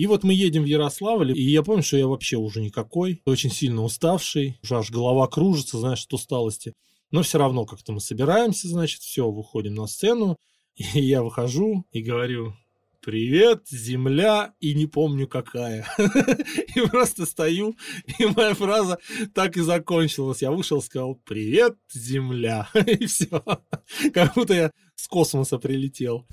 И вот мы едем в Ярославль, и я помню, что я вообще уже никакой, очень сильно уставший, уже аж голова кружится, знаешь, от усталости. Но все равно как-то мы собираемся, значит, все, выходим на сцену, и я выхожу и говорю, привет, земля, и не помню какая. И просто стою, и моя фраза так и закончилась. Я вышел сказал, привет, земля. И все. Как будто я с космоса прилетел.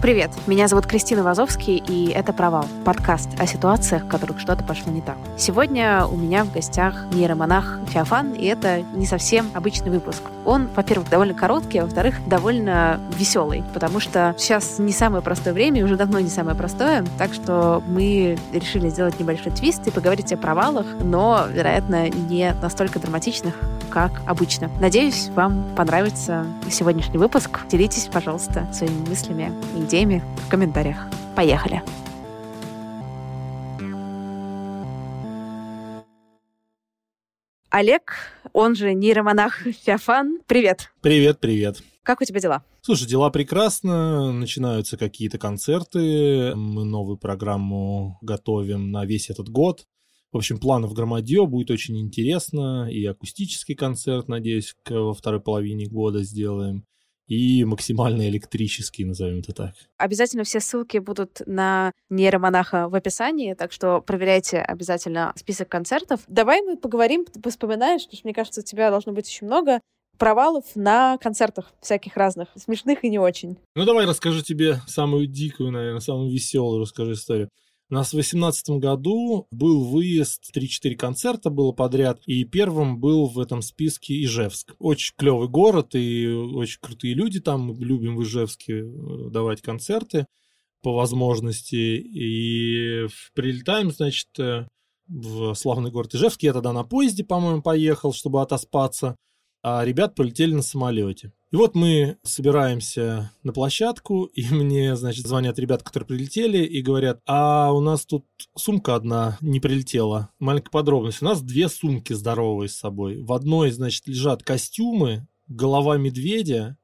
Привет, меня зовут Кристина Вазовский, и это «Провал» — подкаст о ситуациях, в которых что-то пошло не так. Сегодня у меня в гостях нейромонах Феофан, и это не совсем обычный выпуск. Он, во-первых, довольно короткий, а во-вторых, довольно веселый, потому что сейчас не самое простое время, и уже давно не самое простое, так что мы решили сделать небольшой твист и поговорить о провалах, но, вероятно, не настолько драматичных, как обычно. Надеюсь, вам понравится сегодняшний выпуск. Делитесь, пожалуйста, своими мыслями и идеями в комментариях. Поехали! Олег, он же нейромонах Феофан. Привет. Привет, привет. Как у тебя дела? Слушай, дела прекрасно, начинаются какие-то концерты, мы новую программу готовим на весь этот год. В общем, планов громадье, будет очень интересно, и акустический концерт, надеюсь, во второй половине года сделаем, и максимально электрический, назовем это так. Обязательно все ссылки будут на нейромонаха в описании, так что проверяйте обязательно список концертов. Давай мы поговорим, ты вспоминаешь, потому что мне кажется, у тебя должно быть еще много провалов на концертах всяких разных, смешных и не очень. Ну давай расскажу тебе самую дикую, наверное, самую веселую расскажу историю. У нас в 2018 году был выезд, 3-4 концерта было подряд, и первым был в этом списке Ижевск. Очень клевый город и очень крутые люди там, мы любим в Ижевске э, давать концерты по возможности, и прилетаем, значит, э, в славный город Ижевск. Я тогда на поезде, по-моему, поехал, чтобы отоспаться, а ребят полетели на самолете. И вот мы собираемся на площадку, и мне, значит, звонят ребята, которые прилетели, и говорят, а у нас тут сумка одна не прилетела. Маленькая подробность. У нас две сумки здоровые с собой. В одной, значит, лежат костюмы, голова медведя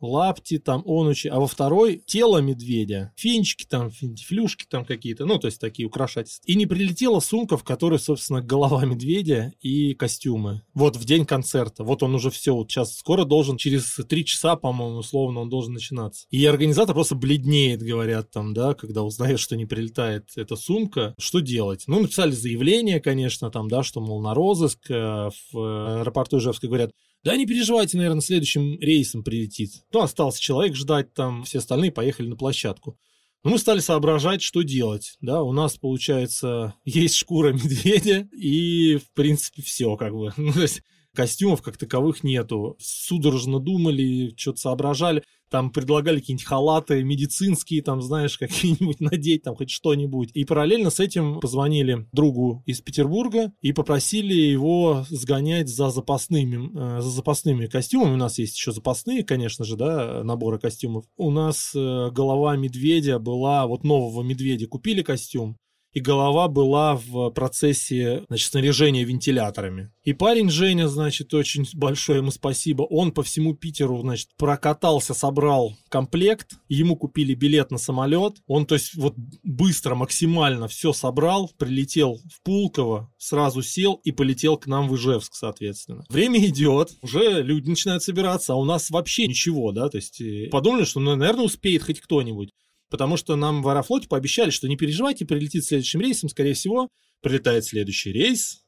лапти там, онучи, а во второй тело медведя, фенчики там, флюшки там какие-то, ну, то есть такие украшательства. И не прилетела сумка, в которой, собственно, голова медведя и костюмы. Вот в день концерта. Вот он уже все, вот сейчас скоро должен, через три часа, по-моему, условно, он должен начинаться. И организатор просто бледнеет, говорят там, да, когда узнает, что не прилетает эта сумка. Что делать? Ну, написали заявление, конечно, там, да, что, мол, на розыск э, в аэропорту Ижевска говорят, да не переживайте, наверное, следующим рейсом прилетит. Ну, остался человек ждать там, все остальные поехали на площадку. Но мы стали соображать, что делать. Да, у нас, получается, есть шкура медведя, и, в принципе, все как бы. Ну, то есть костюмов как таковых нету. Судорожно думали, что-то соображали там предлагали какие-нибудь халаты медицинские, там, знаешь, какие-нибудь надеть, там, хоть что-нибудь. И параллельно с этим позвонили другу из Петербурга и попросили его сгонять за запасными, э, за запасными костюмами. У нас есть еще запасные, конечно же, да, наборы костюмов. У нас э, голова медведя была, вот нового медведя купили костюм, и голова была в процессе, значит, снаряжения вентиляторами. И парень Женя, значит, очень большое ему спасибо, он по всему Питеру, значит, прокатался, собрал комплект, ему купили билет на самолет, он, то есть, вот быстро, максимально все собрал, прилетел в Пулково, сразу сел и полетел к нам в Ижевск, соответственно. Время идет, уже люди начинают собираться, а у нас вообще ничего, да, то есть, э, подумали, что, ну, наверное, успеет хоть кто-нибудь. Потому что нам в Аэрофлоте пообещали, что не переживайте, прилетит следующим рейсом, скорее всего, прилетает следующий рейс,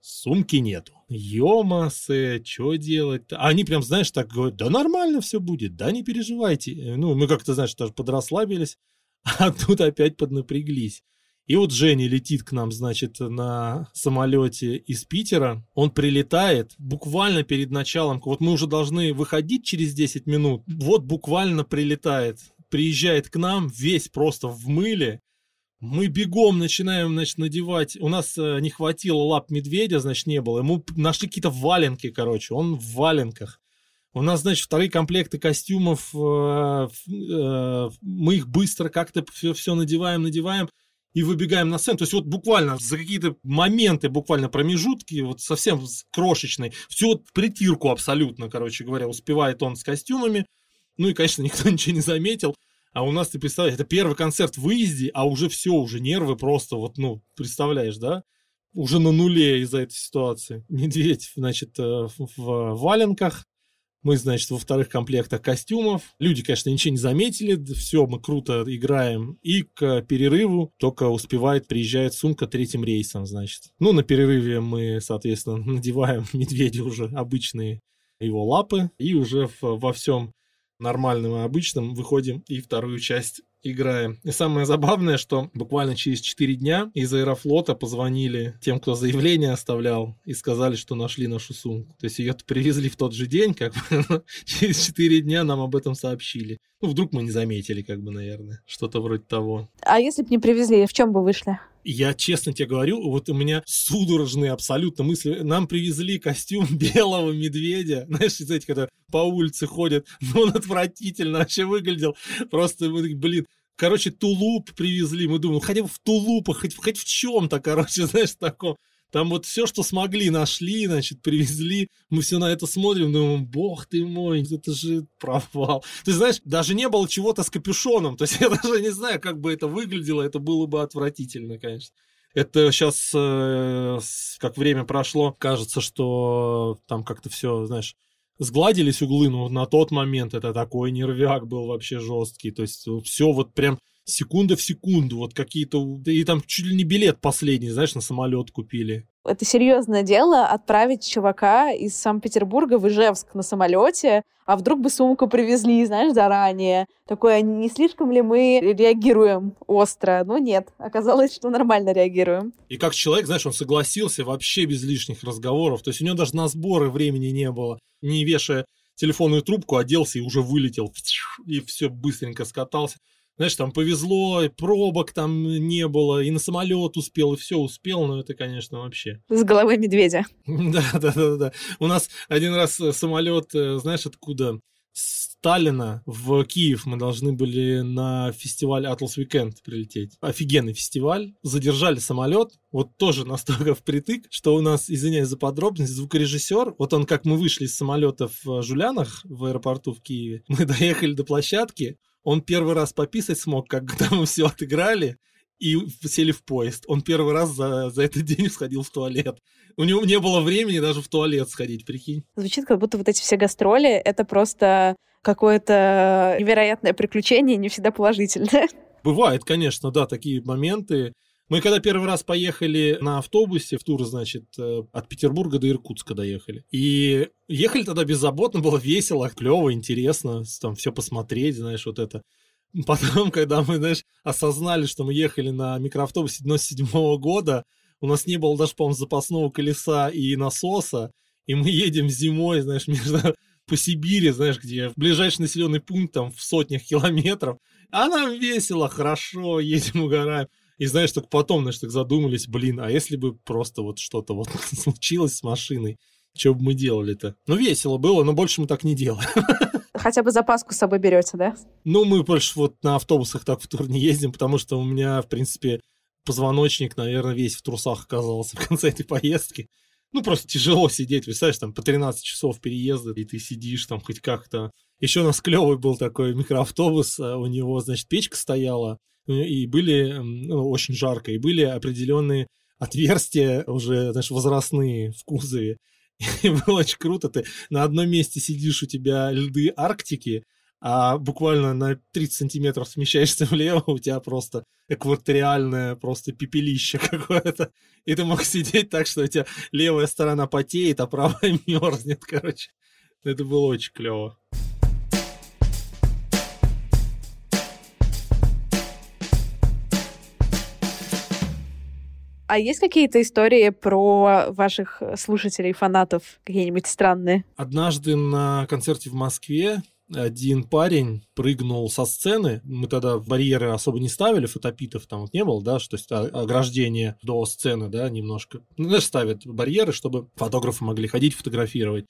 сумки нету. Ё-масэ, что делать-то? А они прям, знаешь, так говорят, да нормально все будет, да не переживайте. Ну, мы как-то, знаешь, даже подрасслабились, а тут опять поднапряглись. И вот Женя летит к нам, значит, на самолете из Питера. Он прилетает буквально перед началом. Вот мы уже должны выходить через 10 минут. Вот буквально прилетает. Приезжает к нам весь просто в мыле. Мы бегом начинаем, значит, надевать. У нас э, не хватило лап медведя, значит, не было. Ему нашли какие-то валенки, короче. Он в валенках. У нас, значит, вторые комплекты костюмов. Э, э, мы их быстро как-то все, надеваем, надеваем и выбегаем на сцену. То есть вот буквально за какие-то моменты, буквально промежутки, вот совсем крошечные, все вот притирку абсолютно, короче говоря, успевает он с костюмами. Ну и, конечно, никто ничего не заметил. А у нас, ты представляешь, это первый концерт в выезде, а уже все, уже нервы просто вот, ну, представляешь, да? Уже на нуле из-за этой ситуации. Медведь, значит, э, в валенках, мы, значит, во вторых комплектах костюмов. Люди, конечно, ничего не заметили. Все, мы круто играем. И к перерыву только успевает, приезжает сумка третьим рейсом, значит. Ну, на перерыве мы, соответственно, надеваем медведю уже обычные его лапы. И уже во всем нормальным и обычным выходим и вторую часть играем. И самое забавное, что буквально через 4 дня из Аэрофлота позвонили тем, кто заявление оставлял, и сказали, что нашли нашу сумку. То есть ее привезли в тот же день, как бы через 4 дня нам об этом сообщили. Ну, вдруг мы не заметили, как бы, наверное, что-то вроде того. А если бы не привезли, в чем бы вышли? Я честно тебе говорю, вот у меня судорожные абсолютно мысли. Нам привезли костюм белого медведя. Знаешь, эти, когда по улице ходят, ну, он отвратительно вообще выглядел. Просто, блин, Короче, тулуп привезли. Мы думаем, хотя бы в тулупах, хоть, хоть в чем-то, короче, знаешь, таком. Там вот все, что смогли, нашли, значит, привезли. Мы все на это смотрим, думаем, бог ты мой, это же провал. Ты знаешь, даже не было чего-то с капюшоном. То есть я даже не знаю, как бы это выглядело. Это было бы отвратительно, конечно. Это сейчас, э, как время прошло, кажется, что там как-то все, знаешь, сгладились углы, но на тот момент это такой нервяк был вообще жесткий. То есть все вот прям секунда в секунду, вот какие-то... И там чуть ли не билет последний, знаешь, на самолет купили. Это серьезное дело отправить чувака из Санкт-Петербурга в Ижевск на самолете, а вдруг бы сумку привезли, знаешь, заранее. Такое, не слишком ли мы реагируем остро? Ну нет, оказалось, что нормально реагируем. И как человек, знаешь, он согласился вообще без лишних разговоров. То есть у него даже на сборы времени не было. Не вешая телефонную трубку, оделся и уже вылетел. И все быстренько скатался знаешь, там повезло, и пробок там не было, и на самолет успел, и все успел, но это, конечно, вообще. С головой медведя. Да, да, да, да. У нас один раз э, самолет, э, знаешь, откуда? Сталина в Киев мы должны были на фестиваль Atlas Weekend прилететь. Офигенный фестиваль. Задержали самолет. Вот тоже настолько впритык, что у нас, извиняюсь за подробность, звукорежиссер, вот он, как мы вышли из самолета в Жулянах в аэропорту в Киеве, мы доехали до площадки, он первый раз пописать смог, когда мы все отыграли и сели в поезд. Он первый раз за, за этот день сходил в туалет. У него не было времени даже в туалет сходить, прикинь. Звучит, как будто вот эти все гастроли — это просто какое-то невероятное приключение, не всегда положительное. Бывает, конечно, да, такие моменты. Мы когда первый раз поехали на автобусе в тур, значит, э, от Петербурга до Иркутска доехали. И ехали тогда беззаботно, было весело, клево, интересно, там все посмотреть, знаешь, вот это. Потом, когда мы, знаешь, осознали, что мы ехали на микроавтобусе 97 -го года, у нас не было даже, по-моему, запасного колеса и насоса, и мы едем зимой, знаешь, между по Сибири, знаешь, где ближайший населенный пункт там в сотнях километров, а нам весело, хорошо, едем, угораем. И знаешь, только потом, знаешь, так задумались, блин, а если бы просто вот что-то вот случилось с машиной, что бы мы делали-то? Ну, весело было, но больше мы так не делаем. Хотя бы запаску с собой берете, да? Ну, мы больше вот на автобусах так в тур не ездим, потому что у меня, в принципе, позвоночник, наверное, весь в трусах оказался в конце этой поездки. Ну, просто тяжело сидеть, представляешь, там по 13 часов переезда, и ты сидишь там хоть как-то. Еще у нас клевый был такой микроавтобус, а у него, значит, печка стояла, и были, ну, очень жарко, и были определенные отверстия уже, знаешь, возрастные в кузове. И было очень круто, ты на одном месте сидишь, у тебя льды Арктики, а буквально на 30 сантиметров смещаешься влево, у тебя просто экваториальное просто пепелище какое-то. И ты мог сидеть так, что у тебя левая сторона потеет, а правая мерзнет, короче. Это было очень клево. А есть какие-то истории про ваших слушателей, фанатов, какие-нибудь странные? Однажды на концерте в Москве один парень прыгнул со сцены. Мы тогда барьеры особо не ставили, фотопитов там вот не было, да, что есть ограждение до сцены, да, немножко. Ну, даже ставят барьеры, чтобы фотографы могли ходить фотографировать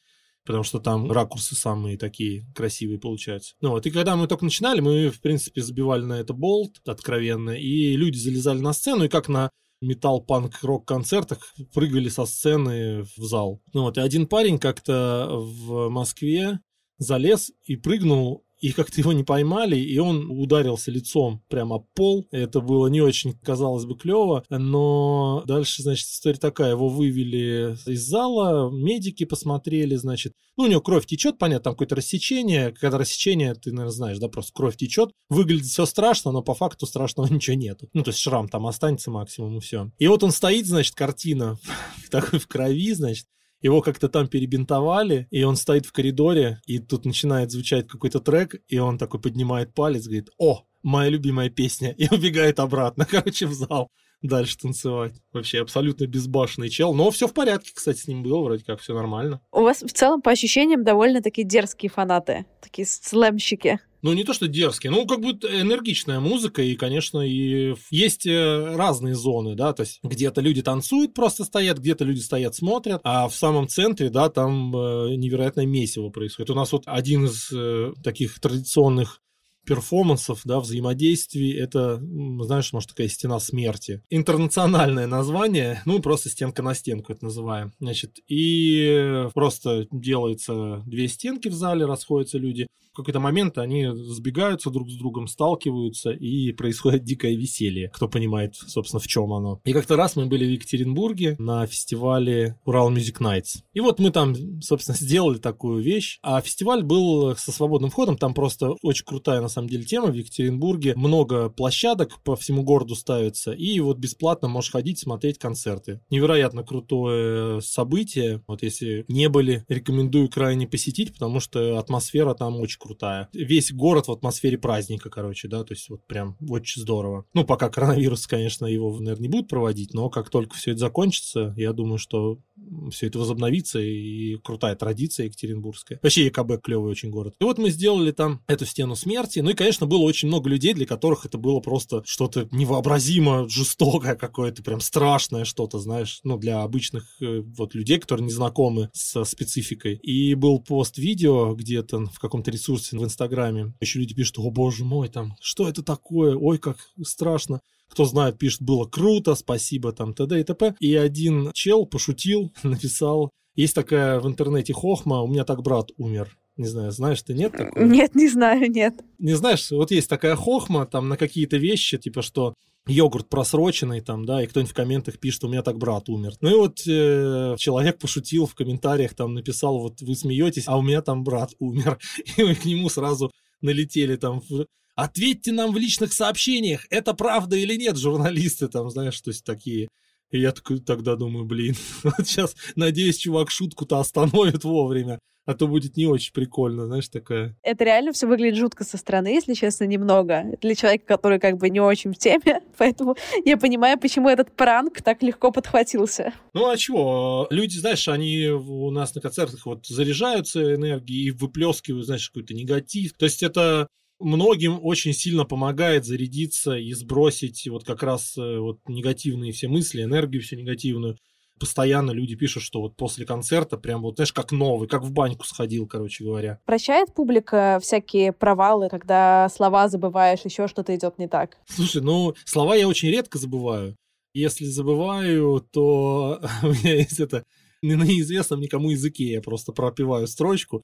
потому что там ракурсы самые такие красивые получаются. Ну вот, и когда мы только начинали, мы, в принципе, забивали на это болт откровенно, и люди залезали на сцену, и как на металл-панк-рок концертах прыгали со сцены в зал. Ну вот, и один парень как-то в Москве залез и прыгнул и как-то его не поймали, и он ударился лицом прямо об пол. Это было не очень, казалось бы, клево, но дальше, значит, история такая. Его вывели из зала, медики посмотрели, значит, ну, у него кровь течет, понятно, там какое-то рассечение. Когда рассечение, ты, наверное, знаешь, да, просто кровь течет. Выглядит все страшно, но по факту страшного ничего нету. Ну, то есть шрам там останется максимум, и все. И вот он стоит, значит, картина в такой в крови, значит, его как-то там перебинтовали, и он стоит в коридоре, и тут начинает звучать какой-то трек, и он такой поднимает палец, говорит, о, моя любимая песня, и убегает обратно, короче, в зал дальше танцевать. Вообще абсолютно безбашенный чел. Но все в порядке, кстати, с ним было, вроде как все нормально. У вас в целом, по ощущениям, довольно такие дерзкие фанаты, такие слэмщики ну, не то, что дерзкие, ну, как бы энергичная музыка, и, конечно, и есть э, разные зоны, да, то есть где-то люди танцуют, просто стоят, где-то люди стоят, смотрят, а в самом центре, да, там э, невероятное месиво происходит. У нас вот один из э, таких традиционных перформансов, да, взаимодействий, это, знаешь, может, такая стена смерти. Интернациональное название, ну, просто стенка на стенку это называем. Значит, и просто делается две стенки в зале, расходятся люди. В какой-то момент они сбегаются друг с другом, сталкиваются, и происходит дикое веселье. Кто понимает, собственно, в чем оно. И как-то раз мы были в Екатеринбурге на фестивале Урал Music Nights. И вот мы там, собственно, сделали такую вещь. А фестиваль был со свободным входом, там просто очень крутая, на самом деле, тема в Екатеринбурге. Много площадок по всему городу ставится, и вот бесплатно можешь ходить, смотреть концерты. Невероятно крутое событие. Вот если не были, рекомендую крайне посетить, потому что атмосфера там очень крутая. Весь город в атмосфере праздника, короче, да, то есть вот прям очень здорово. Ну, пока коронавирус, конечно, его, наверное, не будет проводить, но как только все это закончится, я думаю, что все это возобновится, и крутая традиция екатеринбургская. Вообще ЕКБ клевый очень город. И вот мы сделали там эту стену смерти, ну и, конечно, было очень много людей, для которых это было просто что-то невообразимо жестокое какое-то, прям страшное что-то, знаешь, ну, для обычных э, вот людей, которые не знакомы со спецификой. И был пост видео где-то в каком-то ресурсе в Инстаграме. Еще люди пишут, о боже мой, там, что это такое? Ой, как страшно кто знает, пишет, было круто, спасибо, там, т.д. и т.п. И один чел пошутил, написал, есть такая в интернете хохма, у меня так брат умер. Не знаю, знаешь ты, нет такого? Нет, не знаю, нет. Не знаешь, вот есть такая хохма там на какие-то вещи, типа что йогурт просроченный там, да, и кто-нибудь в комментах пишет, у меня так брат умер. Ну и вот э, человек пошутил в комментариях, там написал, вот вы смеетесь, а у меня там брат умер. И мы к нему сразу налетели там Ответьте нам в личных сообщениях, это правда или нет, журналисты там, знаешь, то есть такие. И я такой тогда думаю, блин, вот сейчас, надеюсь, чувак шутку-то остановит вовремя, а то будет не очень прикольно, знаешь, такая. Это реально все выглядит жутко со стороны, если честно, немного. Для человека, который как бы не очень в теме, поэтому я понимаю, почему этот пранк так легко подхватился. Ну а чего? Люди, знаешь, они у нас на концертах вот заряжаются энергией и выплескивают, знаешь, какой-то негатив. То есть это многим очень сильно помогает зарядиться и сбросить вот как раз э, вот негативные все мысли, энергию всю негативную. Постоянно люди пишут, что вот после концерта прям вот, знаешь, как новый, как в баньку сходил, короче говоря. Прощает публика всякие провалы, когда слова забываешь, еще что-то идет не так? Слушай, ну, слова я очень редко забываю. Если забываю, то у меня есть это на неизвестном никому языке. Я просто пропиваю строчку,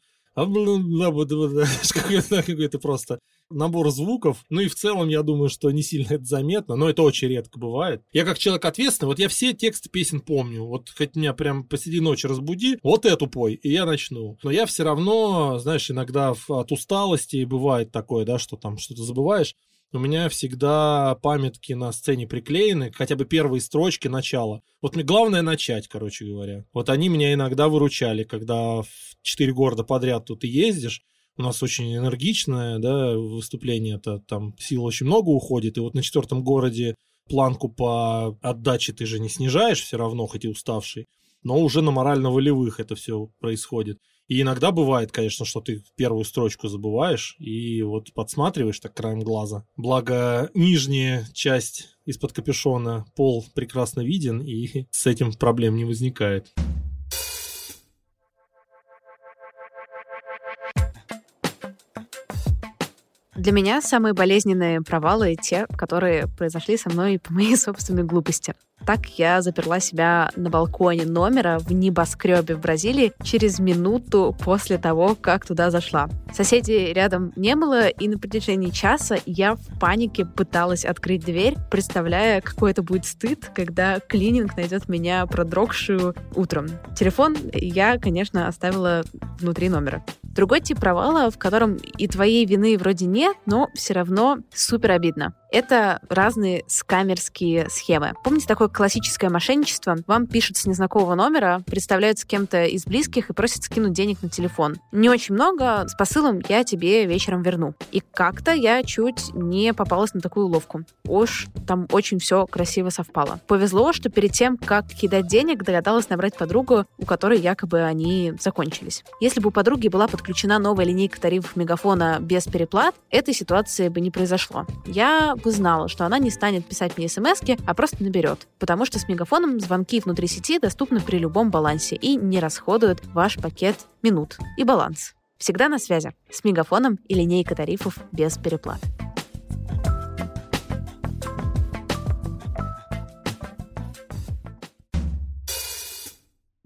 какой-то просто набор звуков. Ну и в целом, я думаю, что не сильно это заметно, но это очень редко бывает. Я как человек ответственный, вот я все тексты песен помню. Вот хоть меня прям посреди ночи разбуди, вот эту пой, и я начну. Но я все равно, знаешь, иногда от усталости бывает такое, да, что там что-то забываешь у меня всегда памятки на сцене приклеены, хотя бы первые строчки начала. Вот мне главное начать, короче говоря. Вот они меня иногда выручали, когда в четыре города подряд тут и ездишь, у нас очень энергичное, да, выступление, это там сил очень много уходит, и вот на четвертом городе планку по отдаче ты же не снижаешь все равно, хоть и уставший, но уже на морально-волевых это все происходит. И иногда бывает, конечно, что ты первую строчку забываешь и вот подсматриваешь так краем глаза. Благо, нижняя часть из-под капюшона, пол прекрасно виден, и с этим проблем не возникает. Для меня самые болезненные провалы те, которые произошли со мной по моей собственной глупости. Так я заперла себя на балконе номера в небоскребе в Бразилии через минуту после того, как туда зашла. Соседей рядом не было, и на протяжении часа я в панике пыталась открыть дверь, представляя, какой это будет стыд, когда клининг найдет меня продрогшую утром. Телефон я, конечно, оставила внутри номера. Другой тип провала, в котором и твоей вины вроде нет, но все равно супер обидно. Это разные скамерские схемы. Помните такое классическое мошенничество? Вам пишут с незнакомого номера, представляются кем-то из близких и просят скинуть денег на телефон. Не очень много, с посылом я тебе вечером верну. И как-то я чуть не попалась на такую уловку. Уж там очень все красиво совпало. Повезло, что перед тем, как кидать денег, догадалась набрать подругу, у которой якобы они закончились. Если бы у подруги была подключена новая линейка тарифов Мегафона без переплат, этой ситуации бы не произошло. Я бы знала, что она не станет писать мне смс а просто наберет, потому что с Мегафоном звонки внутри сети доступны при любом балансе и не расходуют ваш пакет минут и баланс. Всегда на связи с Мегафоном и линейка тарифов без переплат.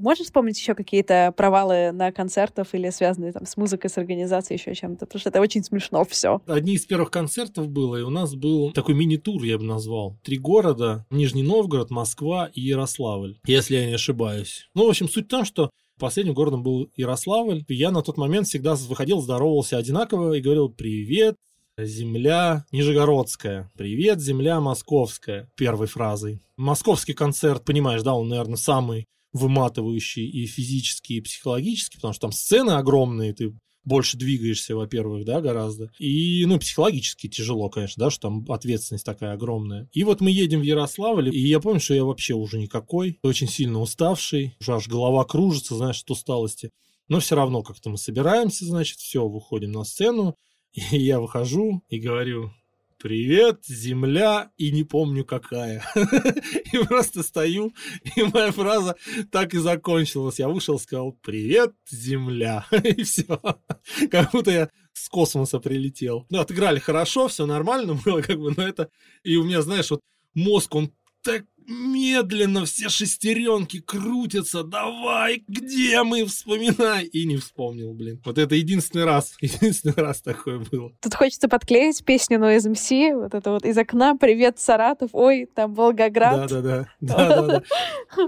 Можешь вспомнить еще какие-то провалы на концертах или связанные там с музыкой, с организацией, еще чем-то? Потому что это очень смешно все. Одни из первых концертов было, и у нас был такой мини-тур, я бы назвал. Три города, Нижний Новгород, Москва и Ярославль, если я не ошибаюсь. Ну, в общем, суть в том, что Последним городом был Ярославль. Я на тот момент всегда выходил, здоровался одинаково и говорил «Привет, земля Нижегородская. Привет, земля Московская. Первой фразой. Московский концерт, понимаешь, да, он, наверное, самый выматывающий и физически, и психологически, потому что там сцены огромные, ты больше двигаешься, во-первых, да, гораздо. И, ну, психологически тяжело, конечно, да, что там ответственность такая огромная. И вот мы едем в Ярославль, и я помню, что я вообще уже никакой, очень сильно уставший, уже аж голова кружится, знаешь, от усталости. Но все равно как-то мы собираемся, значит, все, выходим на сцену, и я выхожу и говорю, привет, земля, и не помню какая. и просто стою, и моя фраза так и закончилась. Я вышел, сказал, привет, земля, и все. как будто я с космоса прилетел. Ну, отыграли хорошо, все нормально было, как бы, но это... И у меня, знаешь, вот мозг, он так медленно все шестеренки крутятся, давай, где мы, вспоминай. И не вспомнил, блин. Вот это единственный раз, единственный раз такое было. Тут хочется подклеить песню No МС, вот это вот из окна «Привет, Саратов», ой, там Волгоград. Да-да-да. да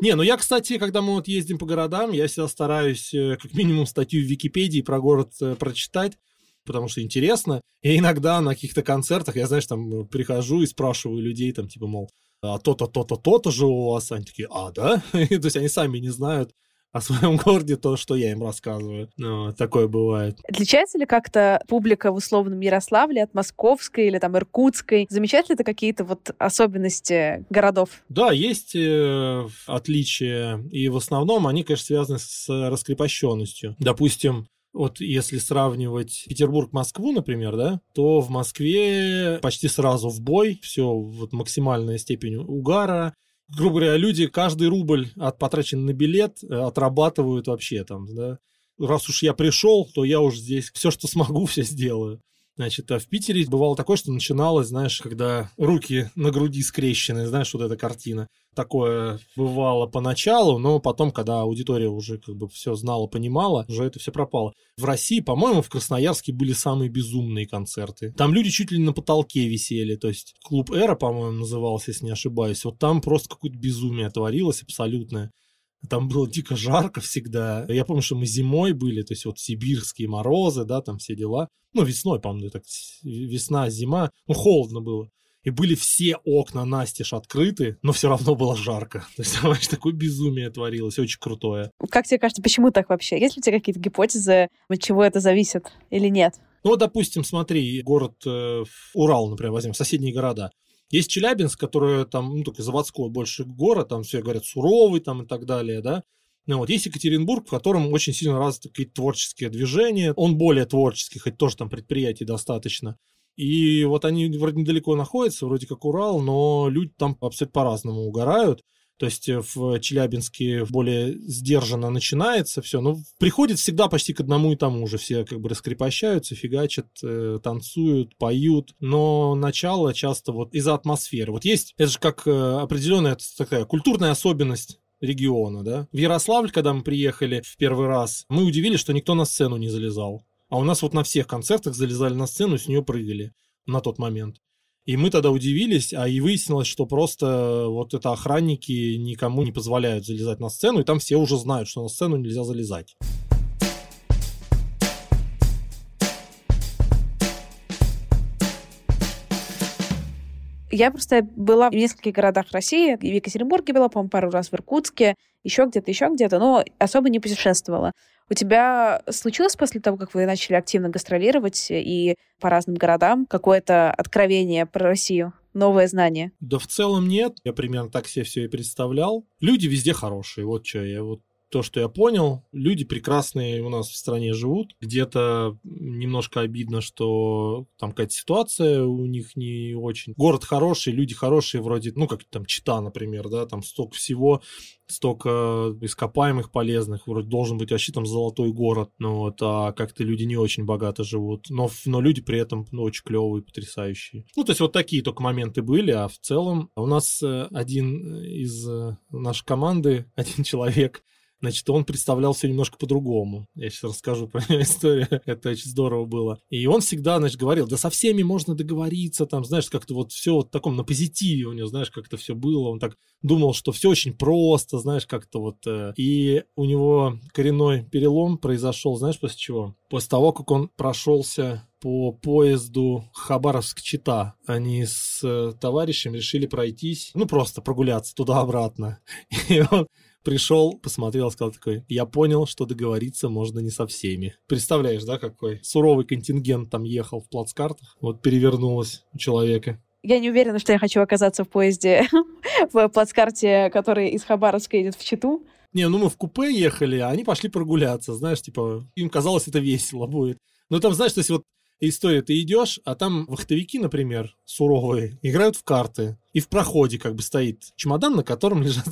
Не, ну я, кстати, когда мы вот ездим по городам, я всегда стараюсь э, как минимум статью в Википедии про город э, прочитать, потому что интересно. И иногда на каких-то концертах, я, знаешь, там прихожу и спрашиваю людей, там, типа, мол, а то-то, то-то, то-то же у вас. Они такие, а, да? то есть они сами не знают о своем городе то, что я им рассказываю. Ну, такое бывает. Отличается ли как-то публика в условном Ярославле от московской или там иркутской? Замечают ли это какие-то вот особенности городов? Да, есть э, отличия, и в основном они, конечно, связаны с раскрепощенностью. Допустим, вот если сравнивать Петербург-Москву, например, да, то в Москве почти сразу в бой, все вот максимальная степень угара, грубо говоря, люди каждый рубль от потрачен на билет э, отрабатывают вообще там, да. Раз уж я пришел, то я уж здесь все, что смогу, все сделаю. Значит, а в Питере бывало такое, что начиналось, знаешь, когда руки на груди скрещены, знаешь, вот эта картина. Такое бывало поначалу, но потом, когда аудитория уже как бы все знала, понимала, уже это все пропало. В России, по-моему, в Красноярске были самые безумные концерты. Там люди чуть ли не на потолке висели, то есть клуб Эра, по-моему, назывался, если не ошибаюсь. Вот там просто какое-то безумие творилось абсолютное. Там было дико жарко всегда. Я помню, что мы зимой были, то есть вот сибирские морозы, да, там все дела. Ну, весной, по-моему, так весна, зима. Ну, холодно было. И были все окна настежь открыты, но все равно было жарко. То есть, понимаешь, такое безумие творилось, очень крутое. Как тебе кажется, почему так вообще? Есть ли у тебя какие-то гипотезы, от чего это зависит или нет? Ну, допустим, смотри, город э, Урал, например, возьмем, соседние города. Есть Челябинск, который там, ну, только заводской больше город, там все говорят суровый там и так далее, да. Ну, вот есть Екатеринбург, в котором очень сильно развиты какие-то творческие движения. Он более творческий, хоть тоже там предприятий достаточно. И вот они вроде недалеко находятся, вроде как Урал, но люди там абсолютно по-разному угорают. То есть э, в Челябинске более сдержанно начинается все. Но приходит всегда почти к одному и тому же. Все как бы раскрепощаются, фигачат, э, танцуют, поют. Но начало часто вот из-за атмосферы. Вот есть, это же как э, определенная такая культурная особенность региона, да. В Ярославль, когда мы приехали в первый раз, мы удивились, что никто на сцену не залезал. А у нас вот на всех концертах залезали на сцену и с нее прыгали на тот момент. И мы тогда удивились, а и выяснилось, что просто вот это охранники никому не позволяют залезать на сцену, и там все уже знают, что на сцену нельзя залезать. Я просто была в нескольких городах России. В Екатеринбурге была, по-моему, пару раз в Иркутске, еще где-то, еще где-то, но особо не путешествовала. У тебя случилось после того, как вы начали активно гастролировать и по разным городам какое-то откровение про Россию? новое знание? Да в целом нет. Я примерно так себе все и представлял. Люди везде хорошие. Вот что я вот то, что я понял, люди прекрасные у нас в стране живут. Где-то немножко обидно, что там какая-то ситуация у них не очень. Город хороший, люди хорошие, вроде, ну, как там Чита, например, да, там столько всего, столько ископаемых полезных, вроде должен быть вообще там золотой город, ну вот, а как-то люди не очень богато живут, но, но люди при этом ну, очень клевые, потрясающие. Ну, то есть вот такие только моменты были, а в целом у нас э, один из э, нашей команды, один человек, Значит, он представлял все немножко по-другому. Я сейчас расскажу про историю. Это очень здорово было. И он всегда, значит, говорил, да со всеми можно договориться, там, знаешь, как-то вот все вот таком на позитиве у него, знаешь, как-то все было. Он так думал, что все очень просто, знаешь, как-то вот. Э, и у него коренной перелом произошел, знаешь, после чего? После того, как он прошелся по поезду Хабаровск-Чита. Они с э, товарищем решили пройтись, ну, просто прогуляться туда-обратно. И он пришел, посмотрел, сказал такой, я понял, что договориться можно не со всеми. Представляешь, да, какой суровый контингент там ехал в плацкартах, вот перевернулось у человека. Я не уверена, что я хочу оказаться в поезде в плацкарте, который из Хабаровска едет в Читу. Не, ну мы в купе ехали, а они пошли прогуляться, знаешь, типа, им казалось, это весело будет. Но там, знаешь, то есть вот история, ты идешь, а там вахтовики, например, суровые, играют в карты, и в проходе как бы стоит чемодан, на котором лежат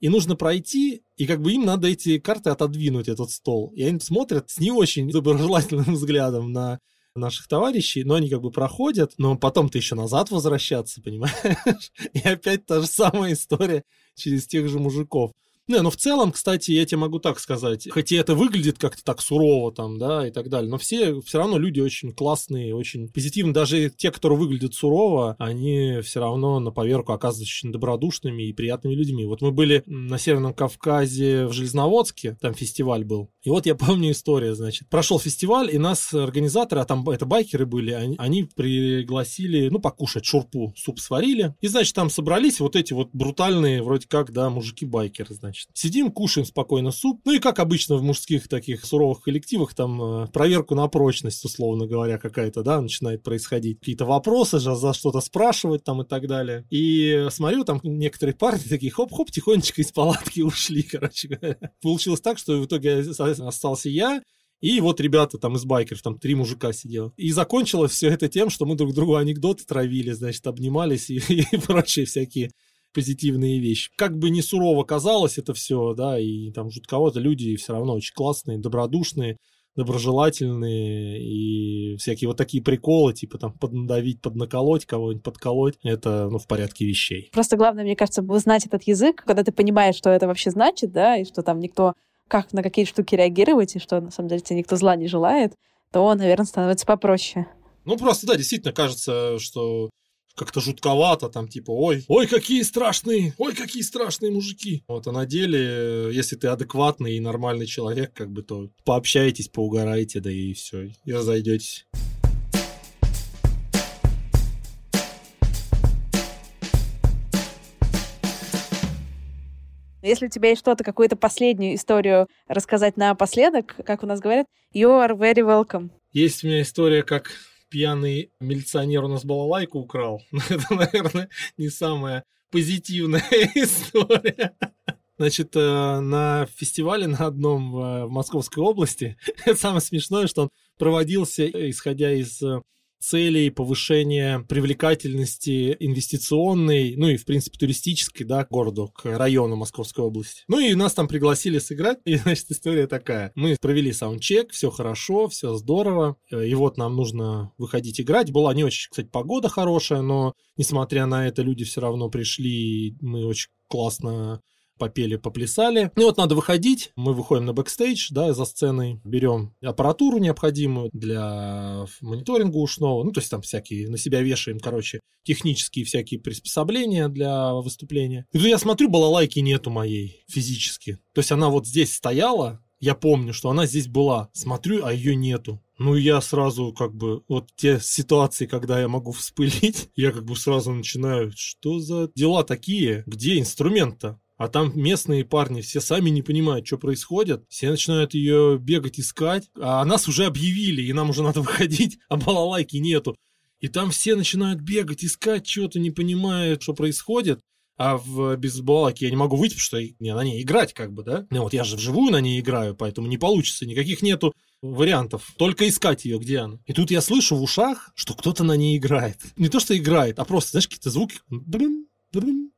и нужно пройти, и как бы им надо эти карты отодвинуть, этот стол. И они смотрят с не очень доброжелательным взглядом на наших товарищей, но они как бы проходят, но потом-то еще назад возвращаться, понимаешь? И опять та же самая история через тех же мужиков. Не, ну в целом, кстати, я тебе могу так сказать, хотя это выглядит как-то так сурово там, да, и так далее, но все, все равно люди очень классные, очень позитивные. Даже те, которые выглядят сурово, они все равно на поверку оказываются очень добродушными и приятными людьми. Вот мы были на Северном Кавказе в Железноводске, там фестиваль был. И вот я помню историю, значит. Прошел фестиваль, и нас организаторы, а там это байкеры были, они, они пригласили, ну, покушать шурпу, суп сварили. И, значит, там собрались вот эти вот брутальные, вроде как, да, мужики-байкеры, значит значит. Сидим, кушаем спокойно суп. Ну и как обычно в мужских таких суровых коллективах, там э, проверку на прочность, условно говоря, какая-то, да, начинает происходить. Какие-то вопросы же, за что-то спрашивать там и так далее. И смотрю, там некоторые парни такие хоп-хоп, тихонечко из палатки ушли, короче говоря. Получилось так, что в итоге остался я, и вот ребята там из байкеров, там три мужика сидело. И закончилось все это тем, что мы друг другу анекдоты травили, значит, обнимались и, и прочие всякие позитивные вещи. Как бы не сурово казалось это все, да, и там жутковато, люди все равно очень классные, добродушные, доброжелательные и всякие вот такие приколы, типа там поднадавить, поднаколоть кого-нибудь, подколоть, это, ну, в порядке вещей. Просто главное, мне кажется, знать этот язык, когда ты понимаешь, что это вообще значит, да, и что там никто как на какие штуки реагировать, и что, на самом деле, тебе никто зла не желает, то, наверное, становится попроще. Ну, просто, да, действительно кажется, что как-то жутковато, там типа, ой, ой, какие страшные, ой, какие страшные мужики. Вот, а на деле, если ты адекватный и нормальный человек, как бы, то пообщаетесь, поугарайте, да и все, и разойдетесь. Если у тебя есть что-то, какую-то последнюю историю рассказать напоследок, как у нас говорят, you are very welcome. Есть у меня история, как пьяный милиционер у нас балалайку украл. Это, наверное, не самая позитивная история. Значит, э, на фестивале на одном в Московской области, самое смешное, что он проводился, исходя из э, целей повышения привлекательности инвестиционной, ну и, в принципе, туристической, да, к городу, к району Московской области. Ну и нас там пригласили сыграть, и, значит, история такая. Мы провели саундчек, все хорошо, все здорово, и вот нам нужно выходить играть. Была не очень, кстати, погода хорошая, но, несмотря на это, люди все равно пришли, мы очень классно попели, поплясали. Ну вот надо выходить, мы выходим на бэкстейдж, да, за сценой, берем аппаратуру необходимую для мониторинга ушного, ну то есть там всякие, на себя вешаем, короче, технические всякие приспособления для выступления. И я смотрю, балалайки нету моей физически. То есть она вот здесь стояла, я помню, что она здесь была. Смотрю, а ее нету. Ну, я сразу как бы, вот те ситуации, когда я могу вспылить, я как бы сразу начинаю, что за дела такие? Где инструмент-то? А там местные парни все сами не понимают, что происходит. Все начинают ее бегать, искать. А нас уже объявили, и нам уже надо выходить, а балалайки нету. И там все начинают бегать, искать что-то, не понимают, что происходит. А в, без балалайки я не могу выйти, потому что не, на ней играть как бы, да? Ну вот я же вживую на ней играю, поэтому не получится. Никаких нету вариантов. Только искать ее, где она. И тут я слышу в ушах, что кто-то на ней играет. Не то, что играет, а просто, знаешь, какие-то звуки. Блин, блин,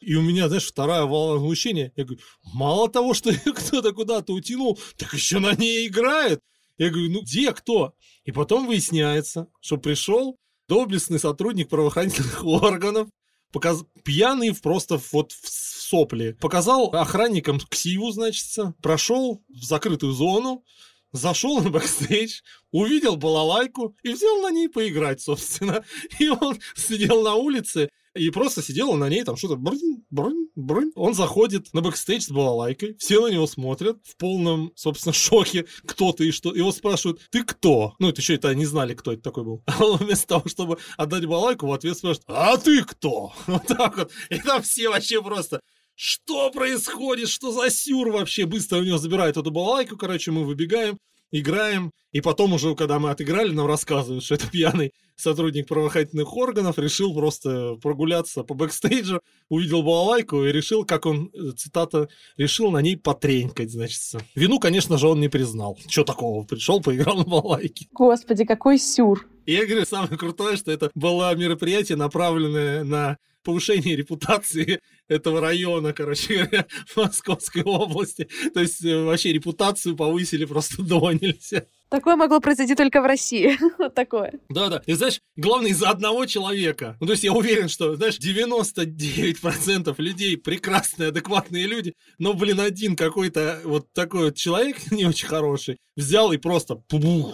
и у меня, знаешь, вторая волна возмущения. Я говорю, мало того, что кто-то куда-то утянул, так еще на ней играет. Я говорю, ну где кто? И потом выясняется, что пришел доблестный сотрудник правоохранительных органов, показ... пьяный просто вот в сопли. Показал охранникам ксиву, значит, прошел в закрытую зону, зашел на бэкстейдж, увидел балалайку и взял на ней поиграть, собственно. И он сидел на улице и просто сидел на ней, там что-то брынь, брынь, брынь. Он заходит на бэкстейдж с балалайкой, все на него смотрят в полном, собственно, шоке, кто ты и что. Его спрашивают, ты кто? Ну, это еще это не знали, кто это такой был. А он вместо того, чтобы отдать балалайку, в ответ спрашивает, а ты кто? Вот так вот. И там все вообще просто что происходит, что за сюр вообще? Быстро у него забирают эту балалайку, короче, мы выбегаем, играем, и потом уже, когда мы отыграли, нам рассказывают, что это пьяный сотрудник правоохранительных органов решил просто прогуляться по бэкстейджу, увидел балалайку и решил, как он, э, цитата, решил на ней потренькать, значит. Вину, конечно же, он не признал. Что такого? Пришел, поиграл на балалайке. Господи, какой сюр. И я говорю, самое крутое, что это было мероприятие, направленное на повышение репутации этого района, короче говоря, в Московской области. То есть э, вообще репутацию повысили просто до нельзя. Такое могло произойти только в России. вот такое. Да-да. И знаешь, главное, из-за одного человека. Ну, то есть я уверен, что, знаешь, 99% людей прекрасные, адекватные люди, но, блин, один какой-то вот такой вот человек не очень хороший взял и просто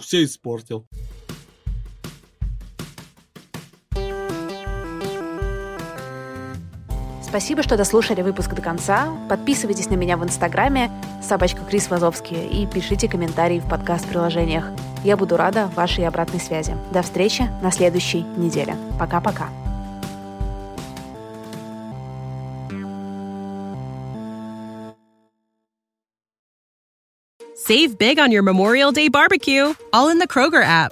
все испортил. Спасибо, что дослушали выпуск до конца. Подписывайтесь на меня в Инстаграме собачка Крис Вазовский и пишите комментарии в подкаст-приложениях. Я буду рада вашей обратной связи. До встречи на следующей неделе. Пока-пока. Save big on your Memorial Day barbecue, all in the Kroger app.